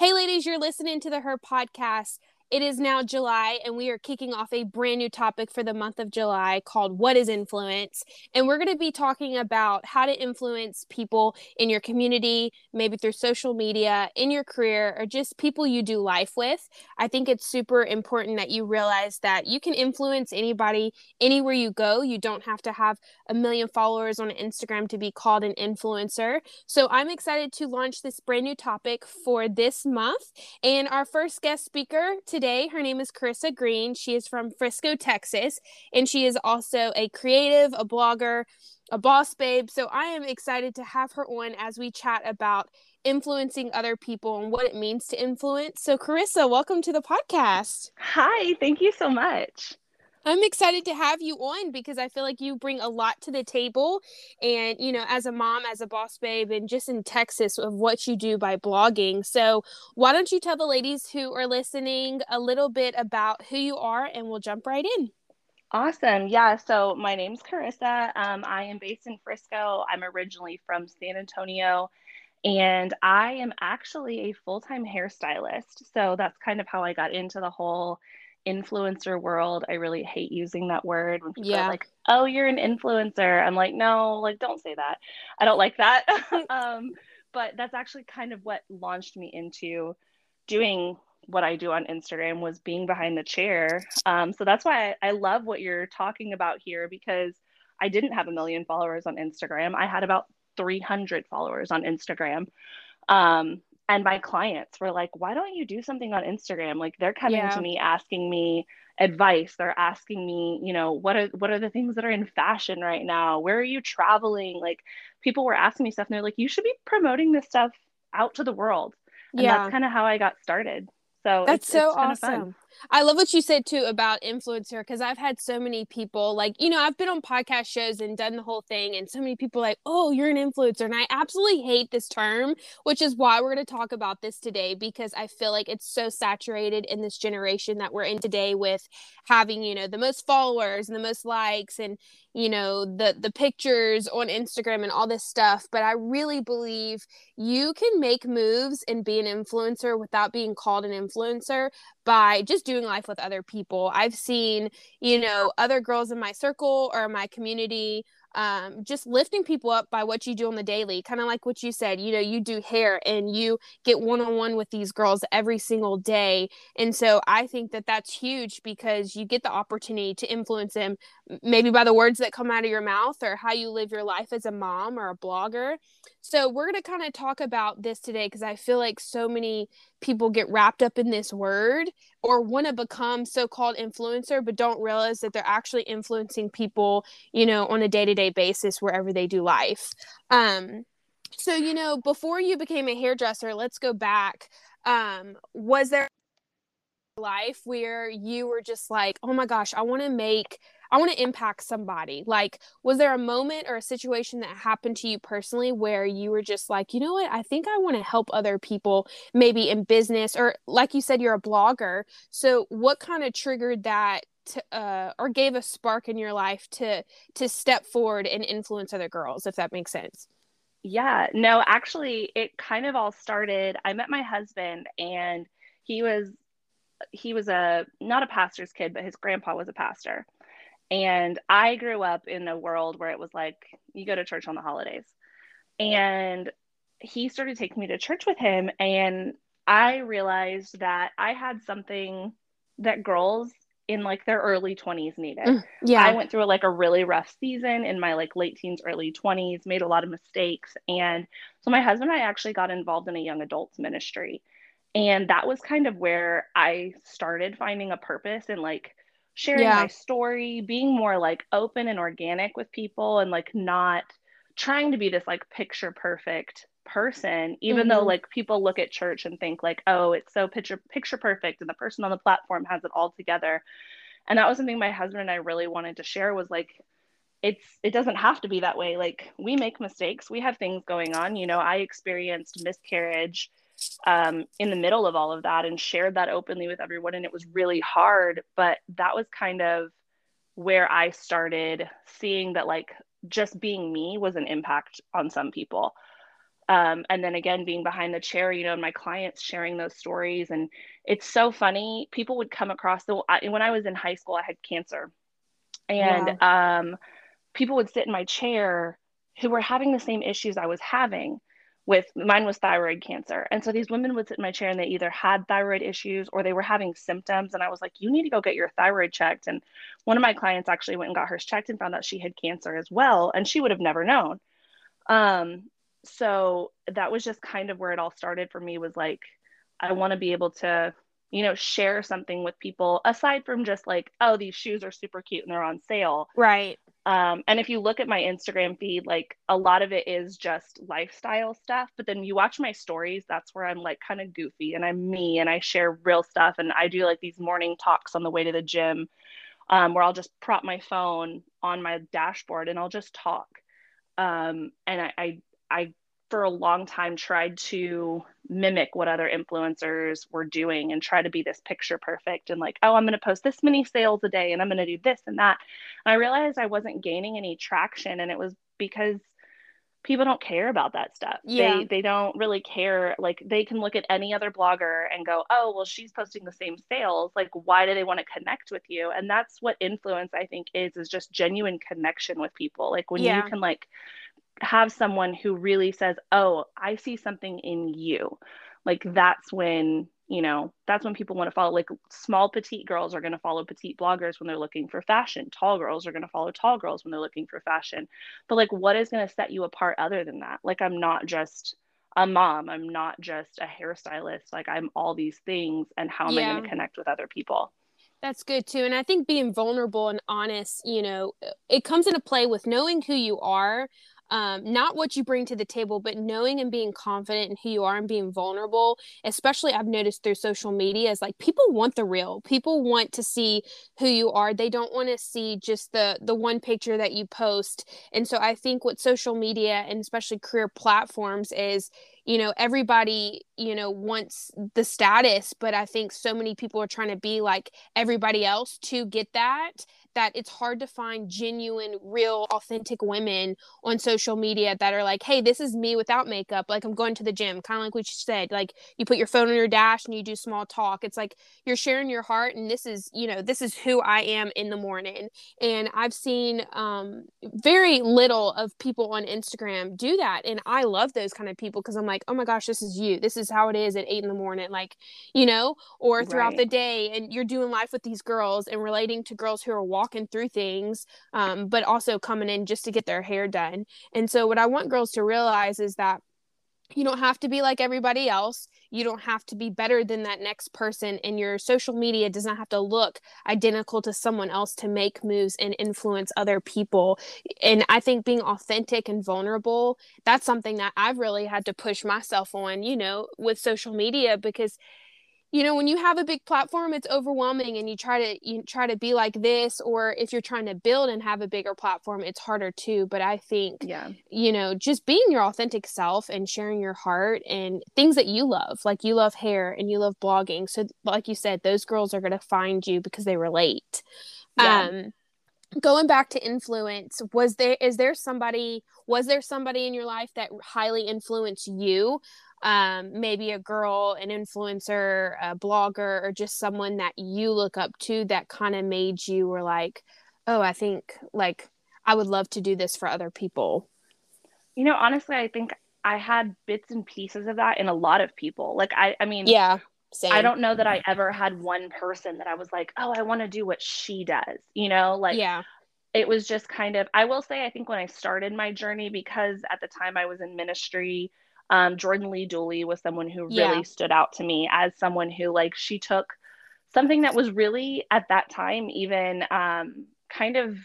Hey, ladies, you're listening to the Her podcast. It is now July, and we are kicking off a brand new topic for the month of July called What is Influence? And we're going to be talking about how to influence people in your community, maybe through social media, in your career, or just people you do life with. I think it's super important that you realize that you can influence anybody anywhere you go. You don't have to have a million followers on Instagram to be called an influencer. So I'm excited to launch this brand new topic for this month. And our first guest speaker today today. Her name is Carissa Green. She is from Frisco, Texas, and she is also a creative, a blogger, a boss babe. So I am excited to have her on as we chat about influencing other people and what it means to influence. So, Carissa, welcome to the podcast. Hi, thank you so much. I'm excited to have you on because I feel like you bring a lot to the table. And, you know, as a mom, as a boss babe, and just in Texas of what you do by blogging. So, why don't you tell the ladies who are listening a little bit about who you are and we'll jump right in? Awesome. Yeah. So, my name's Carissa. Um, I am based in Frisco. I'm originally from San Antonio. And I am actually a full time hairstylist. So, that's kind of how I got into the whole influencer world. I really hate using that word when people yeah. are like, "Oh, you're an influencer." I'm like, "No, like don't say that. I don't like that." um, but that's actually kind of what launched me into doing what I do on Instagram was being behind the chair. Um, so that's why I, I love what you're talking about here because I didn't have a million followers on Instagram. I had about 300 followers on Instagram. Um, and my clients were like why don't you do something on instagram? Like they're coming yeah. to me asking me advice. They're asking me you know what are what are the things that are in fashion right now? Where are you traveling? Like people were asking me stuff and they're like you should be promoting this stuff out to the world. And yeah. that's kind of how i got started. So that's it's, so it's awesome I love what you said too about influencer because I've had so many people like, you know, I've been on podcast shows and done the whole thing, and so many people like, oh, you're an influencer. And I absolutely hate this term, which is why we're going to talk about this today because I feel like it's so saturated in this generation that we're in today with having, you know, the most followers and the most likes and, you know, the the pictures on Instagram and all this stuff. But I really believe you can make moves and be an influencer without being called an influencer by just doing life with other people. I've seen, you know, other girls in my circle or my community um, just lifting people up by what you do on the daily, kind of like what you said. You know, you do hair and you get one on one with these girls every single day. And so I think that that's huge because you get the opportunity to influence them, maybe by the words that come out of your mouth or how you live your life as a mom or a blogger. So we're going to kind of talk about this today because I feel like so many people get wrapped up in this word or want to become so-called influencer but don't realize that they're actually influencing people you know on a day-to-day basis wherever they do life. Um so you know before you became a hairdresser let's go back. Um was there life where you were just like oh my gosh i want to make I want to impact somebody. Like, was there a moment or a situation that happened to you personally where you were just like, you know what? I think I want to help other people, maybe in business, or like you said, you're a blogger. So, what kind of triggered that? To, uh, or gave a spark in your life to to step forward and influence other girls if that makes sense yeah no actually it kind of all started i met my husband and he was he was a not a pastor's kid but his grandpa was a pastor and I grew up in a world where it was like, you go to church on the holidays. And he started taking me to church with him. And I realized that I had something that girls in like their early 20s needed. Mm, yeah. I went through like a really rough season in my like late teens, early 20s, made a lot of mistakes. And so my husband and I actually got involved in a young adults ministry. And that was kind of where I started finding a purpose and like sharing yeah. my story, being more like open and organic with people and like not trying to be this like picture perfect person even mm-hmm. though like people look at church and think like oh it's so picture picture perfect and the person on the platform has it all together and that was something my husband and I really wanted to share was like it's it doesn't have to be that way like we make mistakes we have things going on you know I experienced miscarriage um, in the middle of all of that and shared that openly with everyone. And it was really hard, but that was kind of where I started seeing that like just being me was an impact on some people. um, and then again being behind the chair you know and my clients sharing those stories and it's so funny people would come across the when i was in high school i had cancer and wow. um, people would sit in my chair who were having the same issues i was having with mine was thyroid cancer. And so these women would sit in my chair and they either had thyroid issues or they were having symptoms. And i was like you need to go get your thyroid checked. And one of my clients actually went and got hers checked and found out she had cancer as well and she would have never known. Um, so that was just kind of where it all started for me was like i want to be able to you know share something with people aside from just like oh these shoes are super cute and they're on sale. Right um, and if you look at my instagram feed like a lot of it is just lifestyle stuff but then you watch my stories that's where i'm like kind of goofy and i'm me and i share real stuff and i do like these morning talks on the way to the gym um, where i'll just prop my phone on my dashboard and i'll just talk. Um, and I, I I for a long time tried to mimic what other influencers were doing and try to be this picture perfect and like, oh, I'm going to post this many sales a day and I'm going to do this and that. And I realized I wasn't gaining any traction and it was because people don't care about that stuff. Yeah. They they don't really care. Like they can look at any other blogger and go, "Oh, well she's posting the same sales. Like why do they want to connect with you?" And that's what influence I think is is just genuine connection with people. Like when yeah. you can like have someone who really says, "Oh, I see something in you." Like that's when, you know, that's when people want to follow like small petite girls are going to follow petite bloggers when they're looking for fashion. Tall girls are going to follow tall girls when they're looking for fashion. But like what is going to set you apart other than that? Like I'm not just a mom, I'm not just a hairstylist. Like I'm all these things and how am yeah. I going to connect with other people? That's good too. And I think being vulnerable and honest, you know, it comes into play with knowing who you are, um, not what you bring to the table, but knowing and being confident in who you are and being vulnerable. Especially, I've noticed through social media is like people want the real. People want to see who you are. They don't want to see just the the one picture that you post. And so, I think what social media and especially career platforms is you know everybody you know wants the status but i think so many people are trying to be like everybody else to get that that it's hard to find genuine, real, authentic women on social media that are like, hey, this is me without makeup. Like I'm going to the gym, kind of like we said. Like you put your phone on your dash and you do small talk. It's like you're sharing your heart, and this is, you know, this is who I am in the morning. And I've seen um, very little of people on Instagram do that. And I love those kind of people because I'm like, oh my gosh, this is you. This is how it is at eight in the morning. Like, you know, or throughout right. the day, and you're doing life with these girls and relating to girls who are walking through things, um, but also coming in just to get their hair done. And so, what I want girls to realize is that you don't have to be like everybody else. You don't have to be better than that next person. And your social media does not have to look identical to someone else to make moves and influence other people. And I think being authentic and vulnerable, that's something that I've really had to push myself on, you know, with social media because you know when you have a big platform it's overwhelming and you try to you try to be like this or if you're trying to build and have a bigger platform it's harder too. But i think yeah. you know just being your authentic self and sharing your heart and things that you love like you love hair and you love blogging. So like you said those girls are going to find you because they relate. Yeah. um going back to influence was there is there somebody was there somebody in your life that highly influenced you um, maybe a girl, an influencer, a blogger, or just someone that you look up to that kind of made you were like, oh, I think like I would love to do this for other people? You know, honestly, I think I had bits and pieces of that in a lot of people. Like, I, I mean, yeah. Same. I don't know that I ever had one person that I was like, oh, I want to do what she does, you know? Like, yeah it was just kind of i will say i think when i started my journey because at the time i was in ministry um, Jordan Lee Dooley was someone who yeah. really stood out to me as someone who like she took something that was really at that time even um, kind of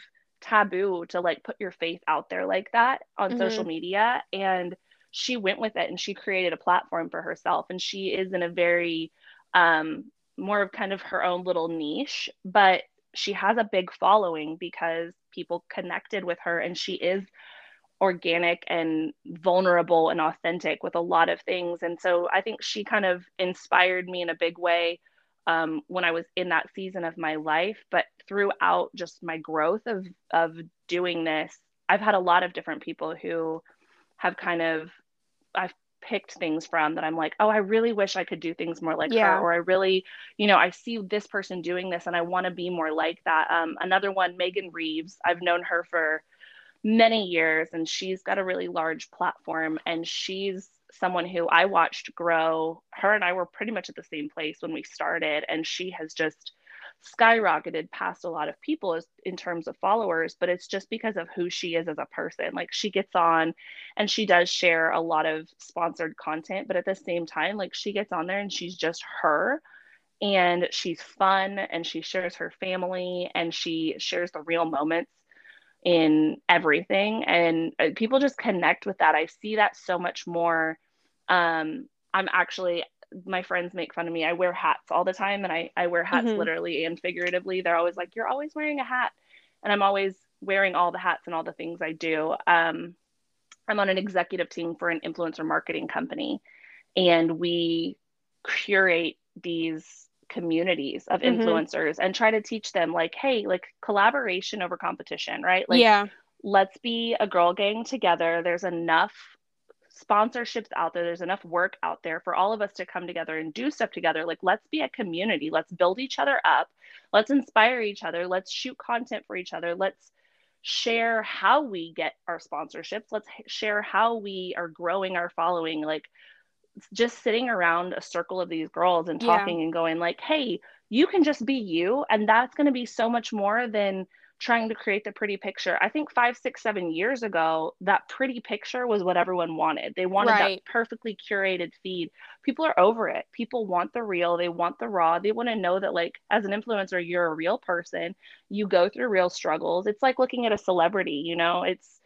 taboo to like put your faith out there like that on mm-hmm. social media and she went with it and she created a platform for herself and she is in a very um, more of kind of her own little niche but she has a big following because people connected with her and she is organic and vulnerable and authentic with a lot of things. And so I think she kind of inspired me in a big way um, when I was in that season of my life. But throughout just my growth of of doing this, I've had a lot of different people who have kind of I've picked things from that I'm like, oh, I really wish I could do things more like Yeah. her, or I really, you know, I see this person doing this and I want to be more like that. Um, another one, Megan Reeves. I've known her for many years and she's got a really large platform and she's someone who I watched grow. Her and I were pretty much at the same place when we started, and she has just skyrocketed past a lot of people as, in terms of followers, but it's just because of who she is as a person. Like she gets on and she does share a lot of sponsored content, but at the same time, like she gets on there and she's just her and she's fun and she shares her family and she shares the real moments in everything. And uh, people just connect with that. I see that so much more. Um, i'm actually my friends make fun of me. I wear hats all the time and i, I wear hats Mhm. literally and figuratively. They're always like you're always wearing a hat. And i'm always wearing all the hats and all the things i do. Um, i'm on an executive team for an influencer marketing company and we curate these communities of Mhm. influencers and try to teach them like hey like collaboration over competition right? Like yeah. let's be a girl gang together. There's enough sponsorships out there. There's enough work out there for all of us to come together and do stuff together. Like let's be a community. Let's build each other up. Let's inspire each other. Let's shoot content for each other. Let's share how we get our sponsorships. Let's share how we are growing our following. Like just sitting around a circle of these girls and Yeah. talking and going like hey you can just be you and that's going to be so much more than trying to create the pretty picture. I think five six seven years ago that pretty picture was what everyone wanted. They wanted Right. that perfectly curated feed. People are over it. People want the real. They want the raw. They want to know that like as an influencer you're a real person. You go through real struggles. It's like looking at a celebrity you know? It's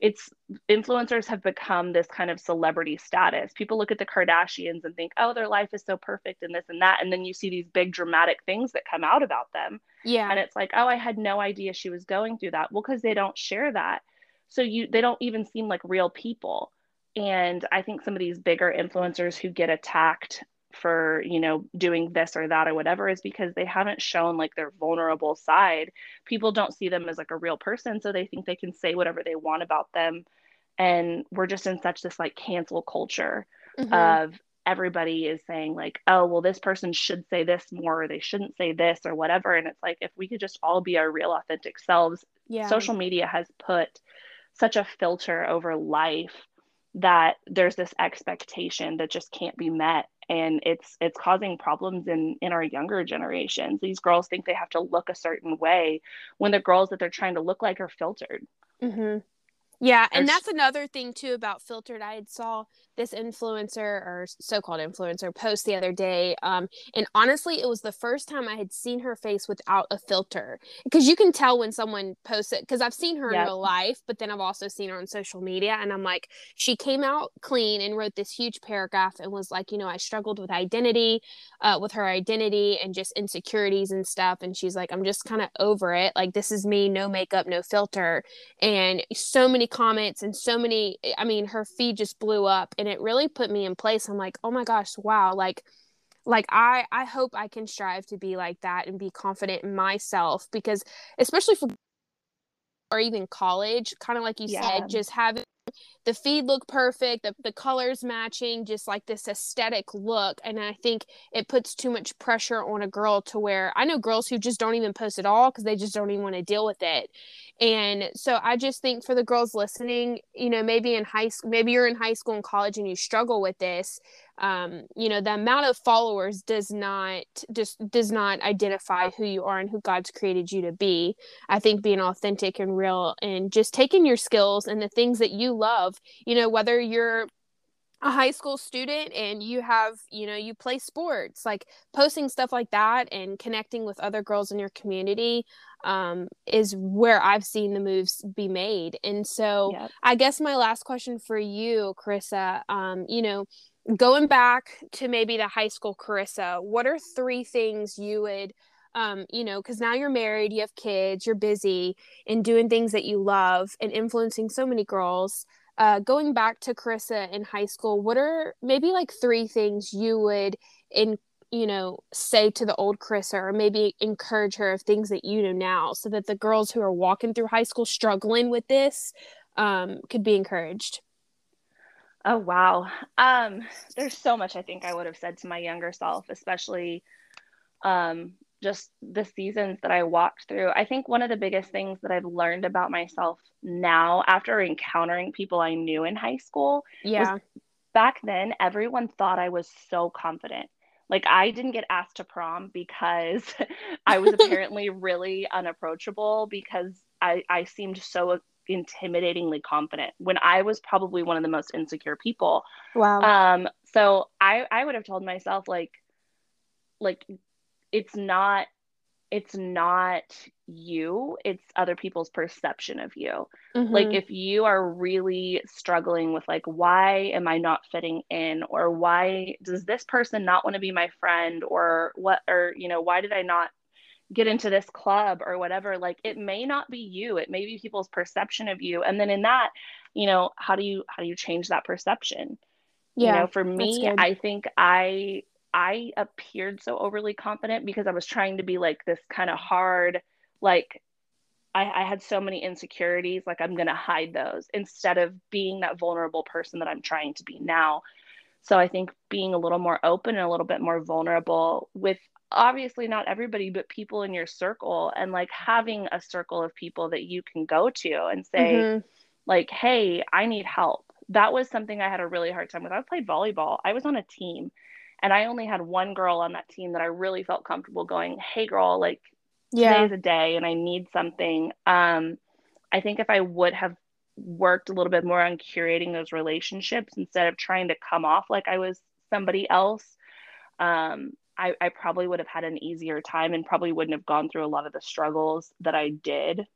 it's influencers have become this kind of celebrity status. People look at the Kardashians and think, oh, their life is so perfect and this and that. And then you see these big dramatic things that come out about them. Yeah. And it's like, oh, I had no idea she was going through that. Well, because they don't share that. So you they don't even seem like real people. And I think some of these bigger influencers who get attacked for, you know, doing this or that or whatever is because they haven't shown like their vulnerable side. People don't see them as like a real person, so they think they can say whatever they want about them. And we're just in such this like cancel culture Mhm. of everybody is saying like oh well this person should say this more or they shouldn't say this or whatever and it's like if we could just all be our real authentic selves yeah. social media has put such a filter over life that there's this expectation that just can't be met. And it's it's causing problems in in our younger generations. These girls think they have to look a certain way when the girls that they're trying to look like are filtered. Mm-hmm. Yeah, and that's another thing too about filtered. I had saw this influencer or so-called influencer post the other day, um, and honestly, it was the first time I had seen her face without a filter. Because you can tell when someone posts it. Because I've seen her in real life, but then I've also seen her on social media, and I'm like, she came out clean and wrote this huge paragraph and was like, you know, I struggled with identity, uh, with her identity and just insecurities and stuff, and she's like, I'm just kind of over it. Like this is me, no makeup, no filter and so many comments and so many i mean her feed just blew up and it really put me in place i'm like oh my gosh wow like like i i hope i can strive to be like that and be confident in myself because especially for or even college kind of like you Yeah. said just having the feed look perfect the, the colors matching just like this aesthetic look and i think it puts too much pressure on a girl to where i know girls who just don't even post at all because they just don't even want to deal with it. And so i just think for the girls listening you know maybe in high school maybe you're in high school and college and you struggle with this um, you know the amount of followers does not just does not identify who you are and who god's created you to be i think being authentic and real and just taking your skills and the things that you love you know whether you're a high school student and you have you know you play sports like posting stuff like that and connecting with other girls in your community um, is where i've seen the moves be made and so Yep. i guess my last question for you carissa um, you know going back to maybe the high school carissa what are three things you would um, you know because now you're married you have kids you're busy and doing things that you love and influencing so many girls uh, going back to Carissa in high school, what are maybe like three things you would in you know say to the old Carissa, or maybe encourage her of things that you know now, so that the girls who are walking through high school struggling with this um, could be encouraged. Oh wow. Um, there's so much I think I would have said to my younger self, especially um, just the seasons that I walked through. I think one of the biggest things that I've learned about myself now after encountering people I knew in high school yeah. back then everyone thought I was so confident. Like I didn't get asked to prom because I was apparently really unapproachable because I, I seemed so intimidatingly confident when I was probably one of the most insecure people. Wow. Um, so I, I would have told myself like, like it's not, it's not you, it's other people's perception of you. Mm-hmm. Like if you are really struggling with like, why am I not fitting in? Or why does this person not want to be my friend? Or what, or, you know, why did I not get into this club or whatever like it may not be you. It may be people's perception of you. And then in that you know how do you how do you change that perception? Yeah, you know for me i think i i appeared so overly confident because i was trying to be like this kind of hard like I, I had so many insecurities like i'm gonna hide those instead of being that vulnerable person that i'm trying to be now so i think being a little more open and a little bit more vulnerable with obviously not everybody but people in your circle and like having a circle of people that you can go to and say mm-hmm. like hey i need help that was something i had a really hard time with i played volleyball i was on a team and i only had one girl on that team that i really felt comfortable going hey girl like yeah. today's a day and i need something um i think if i would have worked a little bit more on curating those relationships instead of trying to come off like i was somebody else um I, I probably would have had an easier time and probably wouldn't have gone through a lot of the struggles that I did.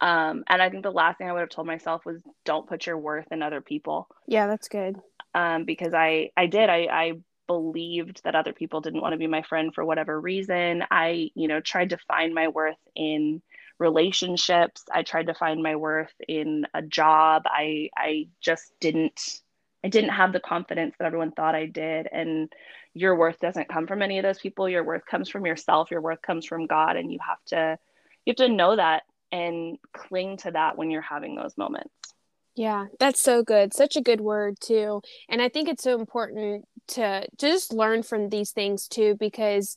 Um, and I think the last thing I would have told myself was don't put your worth in other people. Yeah, that's good. Um, because I, I did, I, I believed that other people didn't want to be my friend for whatever reason. I, you know, tried to find my worth in relationships. I tried to find my worth in a job. I, I just didn't, I didn't have the confidence that everyone thought I did. And your worth doesn't come from any of those people. Your worth comes from yourself. Your worth comes from God. And you have to, you have to know that and cling to that when you're having those moments. Yeah, that's so good. Such a good word too. And I think it's so important to, just learn from these things too, because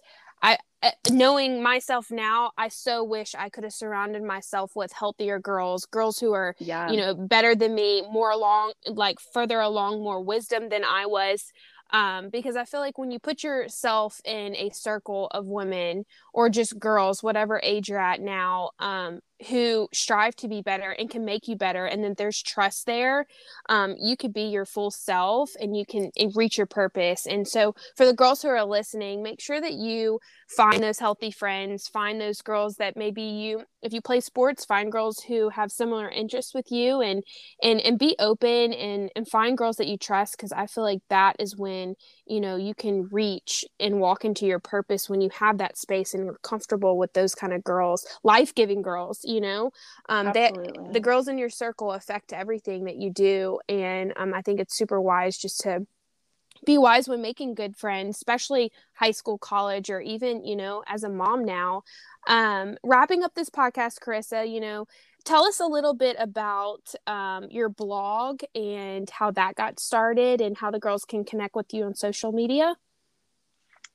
knowing myself now, I so wish I could have surrounded myself with healthier girls, girls who are, yeah. you know, better than me, more along, like further along, more wisdom than I was um, because I feel like when you put yourself in a circle of women or just girls, whatever age you're at now, um, who strive to be better and can make you better and then there's trust there um, you could be your full self and you can reach your purpose. And so for the girls who are listening make sure that you find those healthy friends find those girls that maybe you if you play sports find girls who have similar interests with you and and and be open and and find girls that you trust because i feel like that is when you know you can reach and walk into your purpose when you have that space and you're comfortable with those kind of girls life-giving girls you know um that the girls in your circle affect everything that you do and um, i think it's super wise just to be wise when making good friends especially high school college or even you know as a mom now. Um wrapping up this podcast carissa you know tell us a little bit about um, your blog and how that got started and how the girls can connect with you on social media.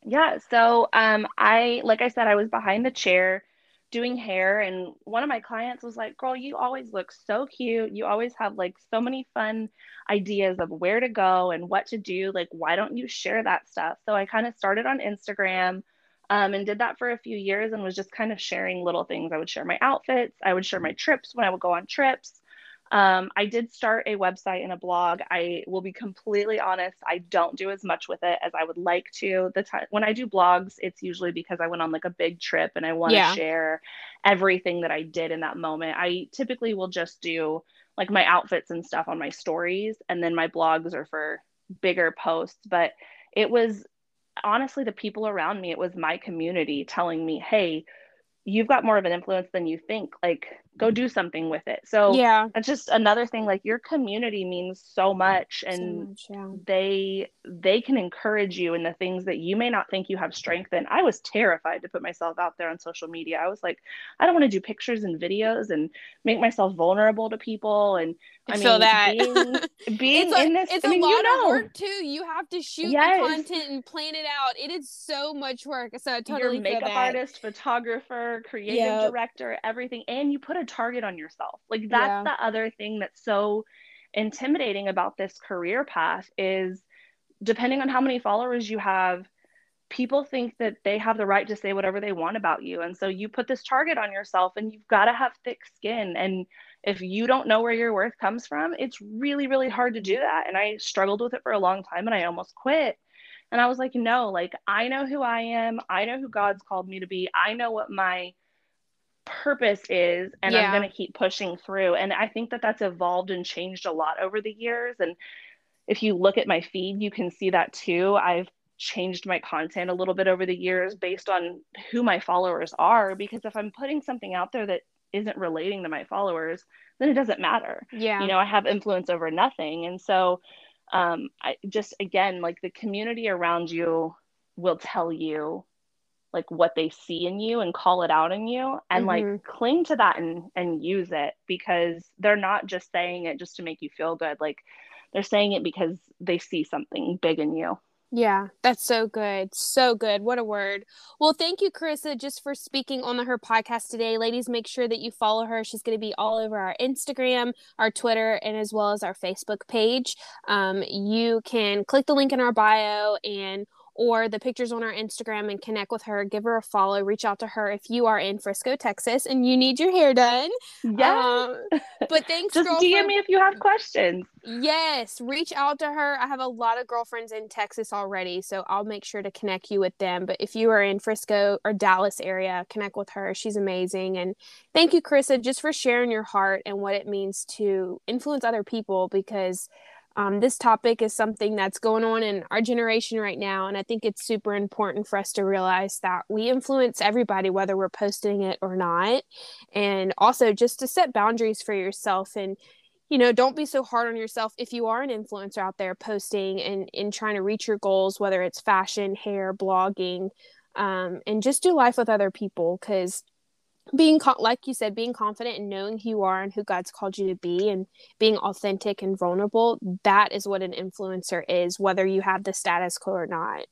Yeah so um, i like i said i was behind the chair doing hair and one of my clients was like girl you always look so cute. You always have like so many fun ideas of where to go and what to do. Like why don't you share that stuff? So i kind of started on instagram um, and did that for a few years and was just kind of sharing little things. I would share my outfits. I would share my trips when i would go on trips um, I did start a website and a blog. I will be completely honest, I don't do as much with it as I would like to. The time when I do blogs, it's usually because I went on like a big trip and I want to yeah. share everything that I did in that moment. I typically will just do like my outfits and stuff on my stories, and then my blogs are for bigger posts. But it was honestly the people around me, it was my community telling me, hey, you've got more of an influence than you think. Like, go do something with it so yeah it's just another thing like your community means so much and so much, yeah. they they can encourage you in the things that you may not think you have strength in i was terrified to put myself out there on social media i was like i don't want to do pictures and videos and make myself vulnerable to people and I, mean, that being, being in this, it's I mean, a lot you know, of work too. You have to shoot yes. the content and plan it out. It is so much work. So I totally Your makeup artist, photographer, creative yep. director, everything, and you put a target on yourself. Like that's yeah. the other thing that's so intimidating about this career path is depending on how many followers you have people think that they have the right to say whatever they want about you and so you put this target on yourself and you've got to have thick skin and if you don't know where your worth comes from, it's really, really hard to do that. And I struggled with it for a long time and I almost quit. And I was like, no, like I know who I am. I know who God's called me to be. I know what my purpose is and yeah. I'm going to keep pushing through. And I think that that's evolved and changed a lot over the years and if you look at my feed, you can see that too. I've changed my content a little bit over the years based on who my followers are because if I'm putting something out there that isn't relating to my followers, then it doesn't matter. Yeah. You know, I have influence over nothing. And so um I just again like the community around you will tell you like what they see in you and call it out in you and mm-hmm. like cling to that and and use it because they're not just saying it just to make you feel good like they're saying it because they see something big in you yeah, that's so good. So good. What a word. Well, thank you, Carissa, just for speaking on the, her podcast today. Ladies, make sure that you follow her. She's going to be all over our Instagram, our Twitter, and as well as our Facebook page. Um, you can click the link in our bio and or the pictures on our Instagram and connect with her, give her a follow, reach out to her if you are in Frisco, Texas and you need your hair done. Yeah. Um, but thanks, Just girlfriend. DM me if you have questions. Yes, reach out to her. I have a lot of girlfriends in Texas already, so I'll make sure to connect you with them. But if you are in Frisco or Dallas area, connect with her. She's amazing. And thank you, Carissa, just for sharing your heart and what it means to influence other people because – um, this topic is something that's going on in our generation right now. And I think it's super important for us to realize that we influence everybody, whether we're posting it or not. And also just to set boundaries for yourself and you know don't be so hard on yourself if you are an influencer out there posting and in trying to reach your goals whether it's fashion hair blogging um, and just do life with other people because being like you said being confident and knowing who you are and who god's called you to be and being authentic and vulnerable that is what an influencer is whether you have the status quo or not.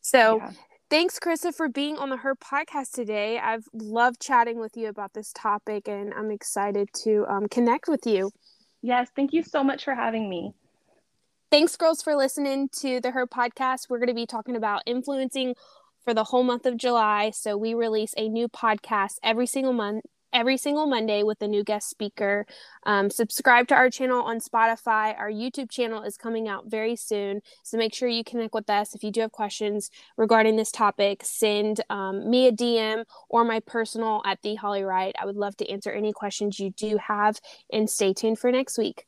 So yeah. thanks krista for being on the her podcast today. I've loved chatting with you about this topic and i'm excited to um, connect with you. Yes thank you so much for having me. Thanks girls for listening to the her podcast. We're going to be talking about influencing for the whole month of July. So we release a new podcast every single month every single Monday with a new guest speaker. Um, subscribe to our channel on Spotify. Our YouTube channel is coming out very soon. So make sure you connect with us. If you do have questions regarding this topic, send um, me a DM or my personal at the Holly Wright. I would love to answer any questions you do have and stay tuned for next week.